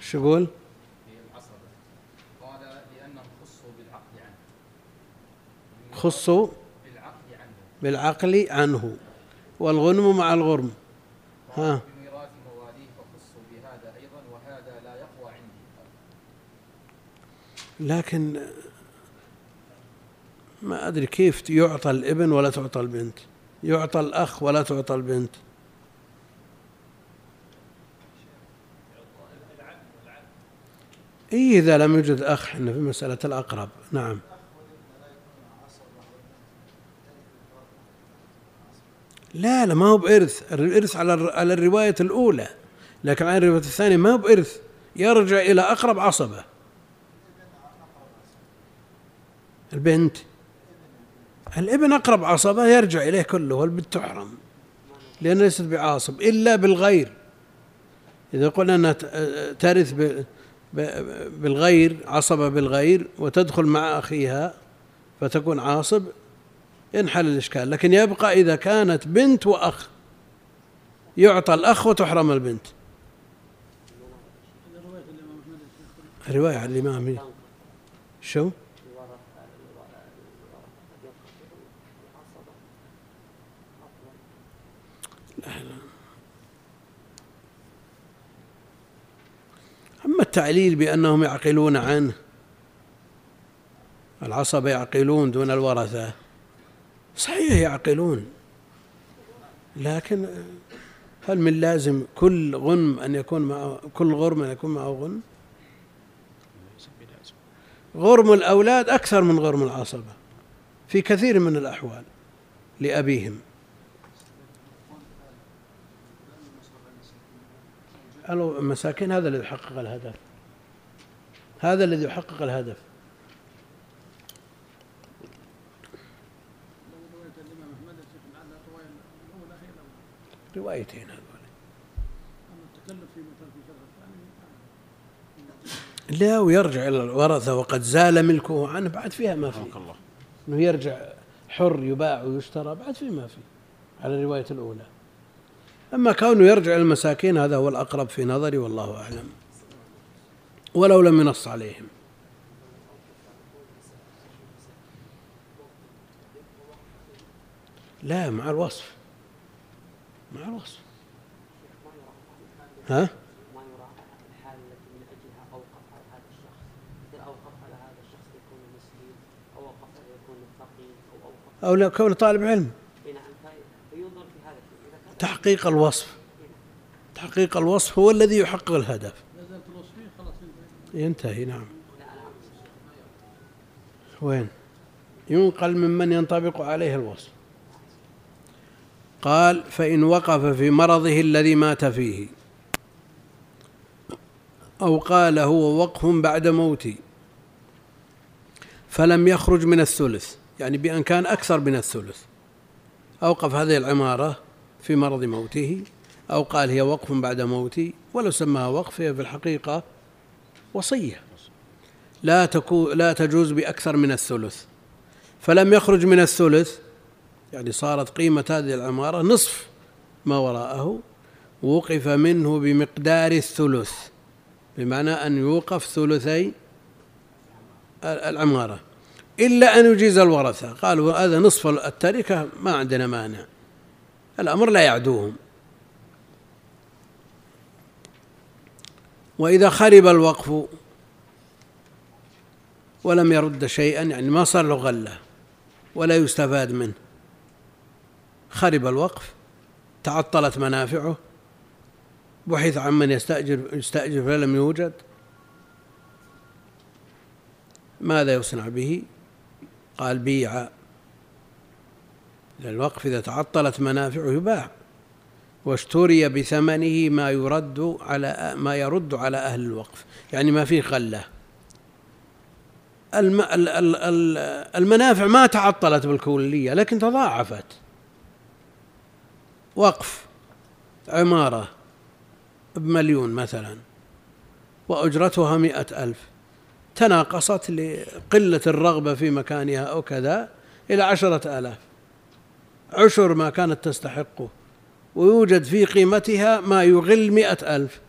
شو يقول؟ قال لأنهم خصوا بالعقل عنه والغنم مع الغرم. ها؟ بميراث مواليه فخصوا بهذا أيضا وهذا لا يقوى عندي لكن ما أدري كيف يعطى الابن ولا تعطى البنت. يعطى الأخ ولا تعطى البنت. إيه إذا لم يوجد أخ إحنا في مسألة الأقرب. نعم. لا لا ما هو بإرث. الإرث على على الرواية الأولى. لكن على الرواية الثانية ما هو بإرث. يرجع إلى أقرب عصبة. البنت. الابن أقرب عصبة يرجع إليه كله والبنت تحرم لأنها ليست بعاصب إلا بالغير إذا قلنا أنها ترث بالغير عصبة بالغير وتدخل مع أخيها فتكون عاصب ينحل الإشكال لكن يبقى إذا كانت بنت وأخ يعطى الأخ وتحرم البنت رواية عن الإمام. شو؟ التعليل بأنهم يعقلون عنه؟ العصبة يعقلون دون الورثة. صحيح يعقلون. لكن هل من لازم كل غنم أن يكون معه كل غرم أن يكون معه غنم؟ غرم الأولاد أكثر من غرم العصبة في كثير من الأحوال لأبيهم. قالوا المساكين هذا الذي يحقق الهدف. هذا الذي يحقق الهدف. الرواية الأولى الأولى روايتين هذول. لا ويرجع إلى الورثة وقد زال ملكه عنه بعد فيها ما في. الله. إنه يرجع حر يباع ويشترى بعد في ما في. على الرواية الأولى. أما كونه يرجع المساكين هذا هو الأقرب في نظري والله أعلم. ولو لم ينص عليهم. لا مع الوصف. مع الوصف. ها؟ لا كونه طالب علم إيه نعم في- فينظر في هذا الشيء اذا كان تحقيق الوصف. تحقيق الوصف هو الذي يحقق الهدف. ينتهي نعم. وين؟ ينقل ممن ينطبق عليه الوصف. قال فإن وقف في مرضه الذي مات فيه. أو قال هو وقف بعد موتي فلم يخرج من الثلث يعني بأن كان أكثر من الثلث. أوقف هذه العمارة. في مرض موته أو قال هي وقف بعد موتي ولو سماها وقف هي في الحقيقة وصية. لا تكو لا تجوز بأكثر من الثلث. فلم يخرج من الثلث يعني صارت قيمة هذه العمارة نصف ما وراءه وقف منه بمقدار الثلث بمعنى أن يوقف ثلثي العمارة. إلا أن يجيز الورثة. قالوا هذا نصف التركة ما عندنا مانع. الأمر لا يعدوهم. وإذا خرب الوقف ولم يرد شيئا يعني ما صار له غلة ولا يستفاد منه. خرب الوقف تعطلت منافعه بحث عن من يستأجر يستأجر فلم يوجد. ماذا يصنع به؟ قال بيع الوقف إذا تعطلت منافعه يباع. واشتري بثمنه ما يرد على ما يرد على أهل الوقف. يعني ما فيه غلة المنافع ما تعطلت بالكلية لكن تضاعفت. وقف عمارة بمليون مثلا وأجرتها مئة ألف. تناقصت لقلة الرغبة في مكانها أو كذا إلى عشرة آلاف. عشر ما كانت تستحقه ويوجد في قيمتها ما يغل مئة ألف.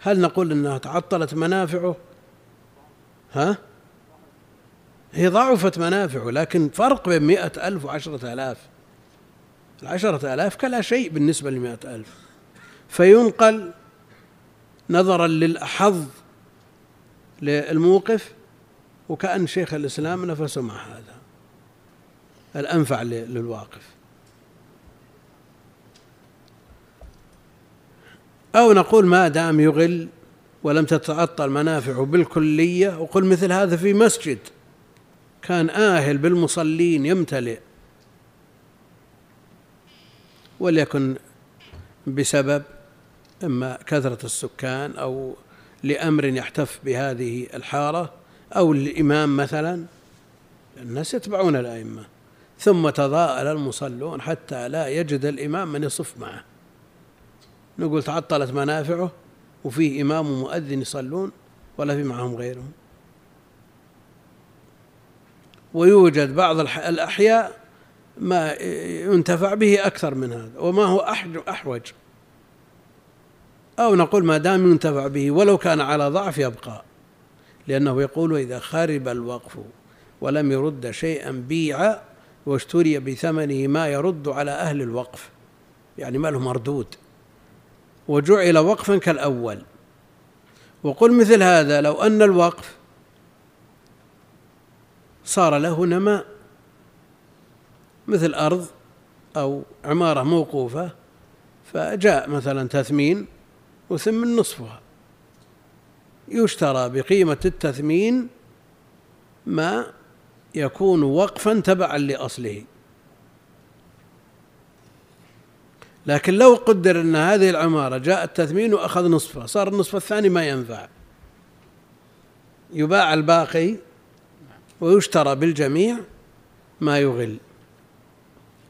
هل نقول أنها تعطلت منافعه؟ ها؟ هي ضعفت منافعه لكن فرق بين مئة ألف وعشرة آلاف. العشرة آلاف كلا شيء بالنسبة لمئة ألف. فينقل نظرا للأحظ للموقف وكأن شيخ الإسلام نفسه مع هذا الأنفع للواقف. أو نقول ما دام يغل ولم تتعطل منافعه بالكلية وقل مثل هذا في مسجد. كان آهل بالمصلين يمتلئ. وليكن بسبب إما كثرة السكان أو لأمر يحتف بهذه الحارة أو الإمام مثلا. الناس يتبعون الأئمة. ثم تضاءل المصلون حتى لا يجد الإمام من يصف معه. نقول تعطلت منافعه وفيه إمام ومؤذن يصلون ولا في معهم غيرهم. ويوجد بعض الأحياء ما ينتفع به أكثر من هذا وما هو أحوج. أو نقول ما دام ينتفع به ولو كان على ضعف يبقى لأنه يقول إذا خرب الوقف ولم يرد شيئا بيع واشتري بثمنه ما يرد على أهل الوقف يعني ما له مردود. وجعل وقفا كالأول. وقل مثل هذا لو أن الوقف صار له نماء مثل أرض أو عمارة موقوفة فجاء مثلا تثمين وثمن نصفها. يشترى بقيمة التثمين ما يكون وقفا تبعا لأصله. لكن لو قدر أن هذه العمارة جاء التثمين وأخذ نصفها صار النصف الثاني ما ينفع. يباع الباقي ويشترى بالجميع ما يغل.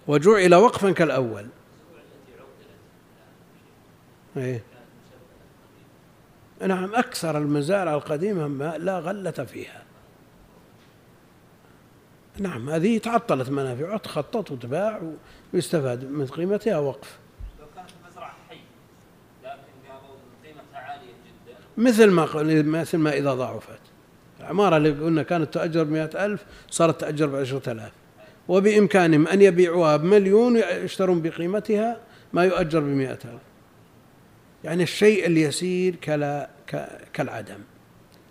وجعل وقفا كالأول. إيه؟ نعم أكثر المزارع القديمة لا غلة فيها. نعم هذه تعطلت منافعها تخطط وتباع ويستفاد من قيمتها وقف لو كانت المزرعة حي لكن قالوا قيمتها عالية جدا. مثل ما مثل ما إذا ضعفت العمارة اللي قلنا كانت تؤجر بمئة ألف صارت تأجر بعشرة آلاف. وبإمكانهم أن يبيعوها بمليون ويشترون بقيمتها ما يؤجر بمئة ألف. يعني الشيء اليسير كلا كالعدم.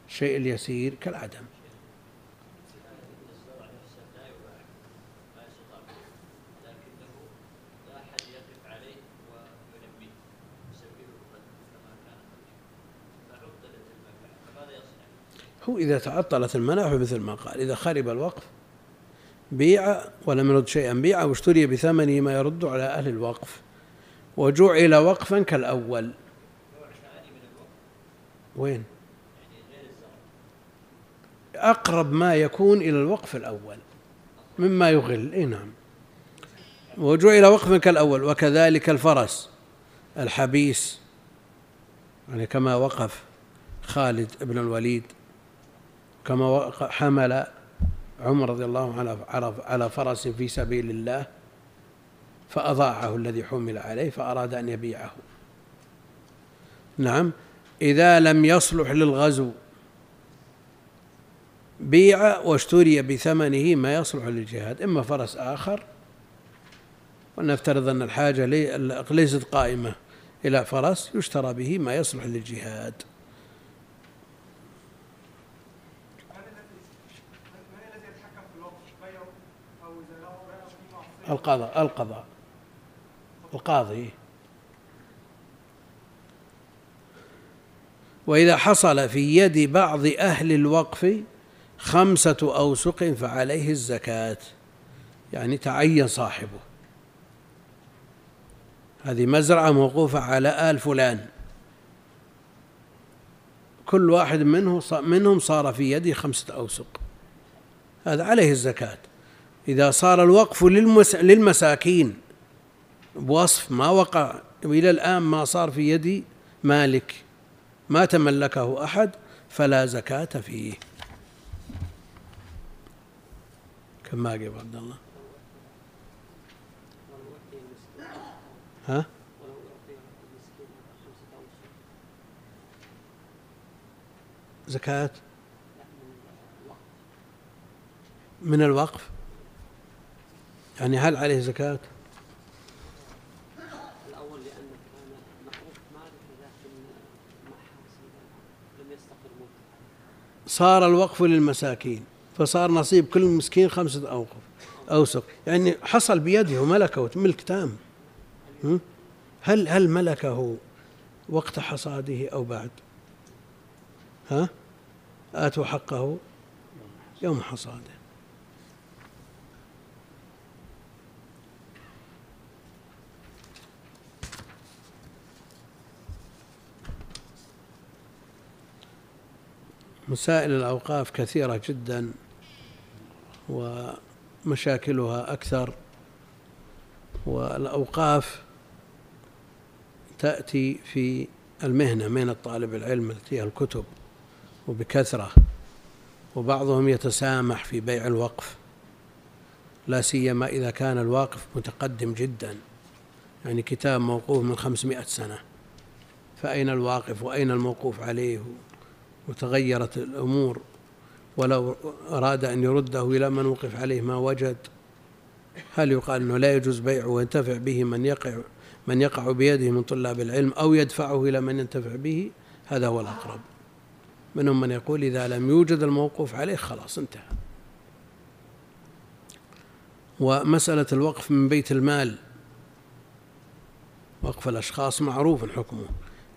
الشيء اليسير كالعدم. هو إذا تعطلت المنافع مثل ما قال إذا خرب الوقف بيع ولم يرد شيئا بيع واشتري بثمنه ما يرد على أهل الوقف. وجعل وقفا كالأول. وين؟ أقرب ما يكون إلى الوقف الأول. مما يغل. إيه نعم. وجعل وقفا كالأول وكذلك الفرس الحبيس يعني كما وقف خالد بن الوليد. كما حمل عمر رضي الله عنه على فرس في سبيل الله فأضاعه الذي حمل عليه فأراد أن يبيعه. نعم. إذا لم يصلح للغزو بيع واشتري بثمنه ما يصلح للجهاد. إما فرس آخر ولنفترض أن الحاجة ليست قائمة إلى فرس يشترى به ما يصلح للجهاد. القضاء القضاء القاضي. وإذا حصل في يد بعض أهل الوقف خمسة أوسق فعليه الزكاة. يعني تعين صاحبه. هذه مزرعة موقوفة على آل فلان. كل واحد منه منهم صار في يده خمسة أوسق. هذا عليه الزكاة. إذا صار الوقف للمساكين بوصف ما وقع إلى الآن ما صار في يد مالك ما تملكه أحد فلا زكاة فيه. كما قال عبد الله؟ ها؟ زكاة؟ من الوقف. يعني هل عليه زكاة؟ الأول لأنه كان مالك لكن لم يستقر صار الوقف للمساكين فصار نصيب كل مسكين خمسة أوقف أوسق. يعني حصل بيده ملكة ملك تام. هل هل ملكه وقت حصاده أو بعد؟ ها؟ آتوا حقه يوم حصاده. مسائل الأوقاف كثيرة جدا ومشاكلها أكثر والأوقاف تأتي في المهنة مهنة طالب العلم التي الكتب وبكثرة وبعضهم يتسامح في بيع الوقف لا سيما إذا كان الواقف متقدم جدا يعني كتاب موقوف من خمسمائة سنة فأين الواقف وأين الموقوف عليه؟ وتغيرت الأمور ولو أراد أن يرده إلى من وقف عليه ما وجد هل يقال أنه لا يجوز بيعه وينتفع به من يقع من يقع بيده من طلاب العلم أو يدفعه إلى من ينتفع به؟ هذا هو الأقرب. منهم من يقول إذا لم يوجد الموقوف عليه خلاص انتهى. ومسألة الوقف من بيت المال وقف الأشخاص معروف حكمه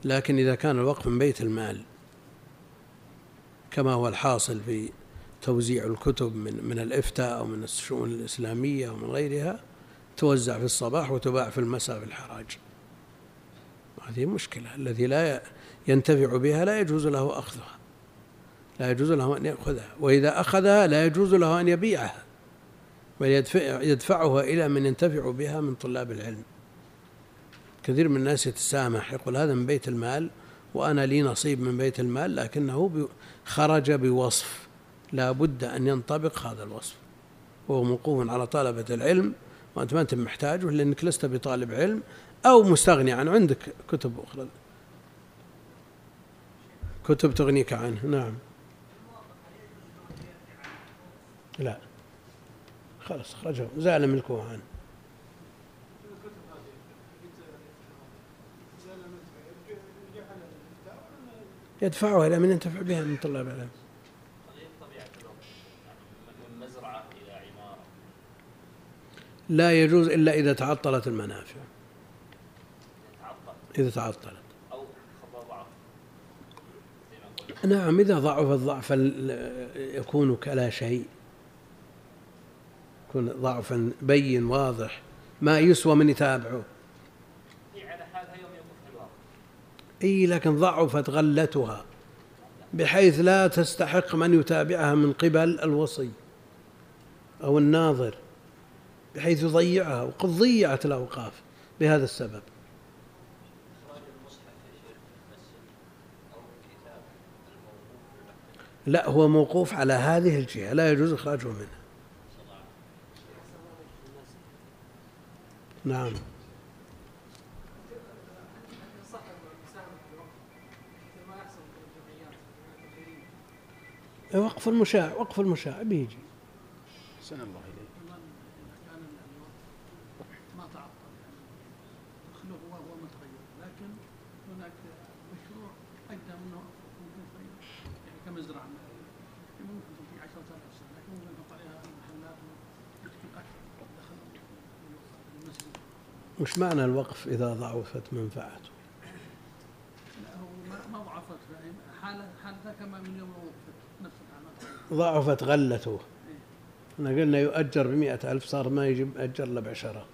لكن إذا كان الوقف من بيت المال كما هو الحاصل في توزيع الكتب من من الإفتاء أو من الشؤون الإسلامية ومن غيرها توزع في الصباح وتباع في المساء في الحراج. هذه مشكلة. الذي لا ينتفع بها لا يجوز له أخذها. لا يجوز له أن يأخذها. وإذا أخذها لا يجوز له أن يبيعها بل يدفعها إلى من ينتفع بها من طلاب العلم. كثير من الناس يتسامح يقول هذا من بيت المال وأنا لي نصيب من بيت المال لكنه خرج بوصف. لا بد أن ينطبق هذا الوصف. وهو موقوف على طلبة العلم وأنت ما أنت محتاجه لأنك لست بطالب علم أو مستغني عنه عندك. كتب أخرى. كتب تغنيك عنه. نعم. لا. خلاص خرجه. زال ملكه عنه. يدفعها إلى من ينتفع بها من طلاب العلم. لا يجوز إلا إذا تعطلت المنافع. إذا تعطلت. أو نعم إذا ضعف الضعف يكون كلا شيء. يكون ضعفا بين واضح. ما يسوى من يتابعه هي على حالها يوم يوقف في الواقع إي لكن ضعفت غلتها بحيث لا تستحق من يتابعها من قبل الوصي أو الناظر بحيث يضيعها وقد ضيعت الأوقاف بهذا السبب. لا هو موقوف على هذه الجهة لا يجوز إخراجه منها. نعم. وقف المشاع وقف المشاع بيجي. أحسن الله إليك. إذا ما تعطل يعني الخلو هو هو متغير لكن هناك مشروع أقدم منه يعني كمزرعة مثلا ممكن تكون في 10000 سنة لكن ممكن تحط عليها محلات وتدخل أكثر دخل المسجد وش معنى الوقف إذا ضعفت منفعته. لا هو ما- ما ضعفت يعني حالة حالتها كما من يوم وقفت نفس الحالة ما تغير ضعفت غلته. إحنا قلنا يؤجر بمئة ألف صار ما يجي مؤجر إلا بعشرة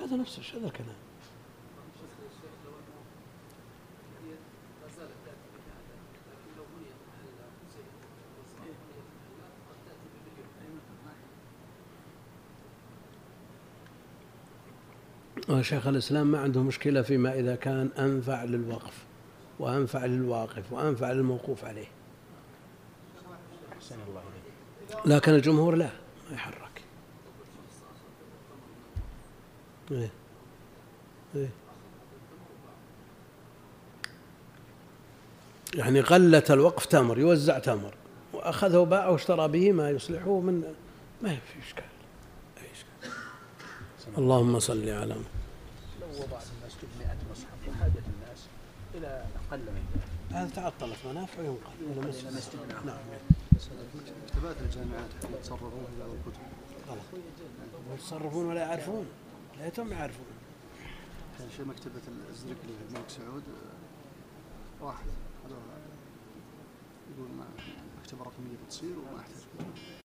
هذا نفس الشيء هذا الكلام وشيخ الإسلام ما عنده مشكلة فيما إذا كان أنفع للوقف وأنفع للواقف وأنفع للموقوف عليه. أحسن الله إليك. لكن الجمهور لا ما يحرك. إيه. إيه. يعني قلت الوقف تمر يوزع تمر وأخذه وباعه واشترى به ما يصلحه من ما في إشكال. أي إشكال. اللهم صل على محمد. لو وضع في المسجد 100 مصحف وحاجة الناس إلى أقل من ذلك. هذا تعطلت منافع ينقل إلى مسجد. نعم. مكتبات الجامعات يتصرفون في الكتب. غلط يتصرفون ولا يعرفون. ليتهم يعرفون. كان في مكتبة الزركلي في الملك سعود آه، واحد. هذا يقول ما مكتبة رقمية بتصير وما احتاج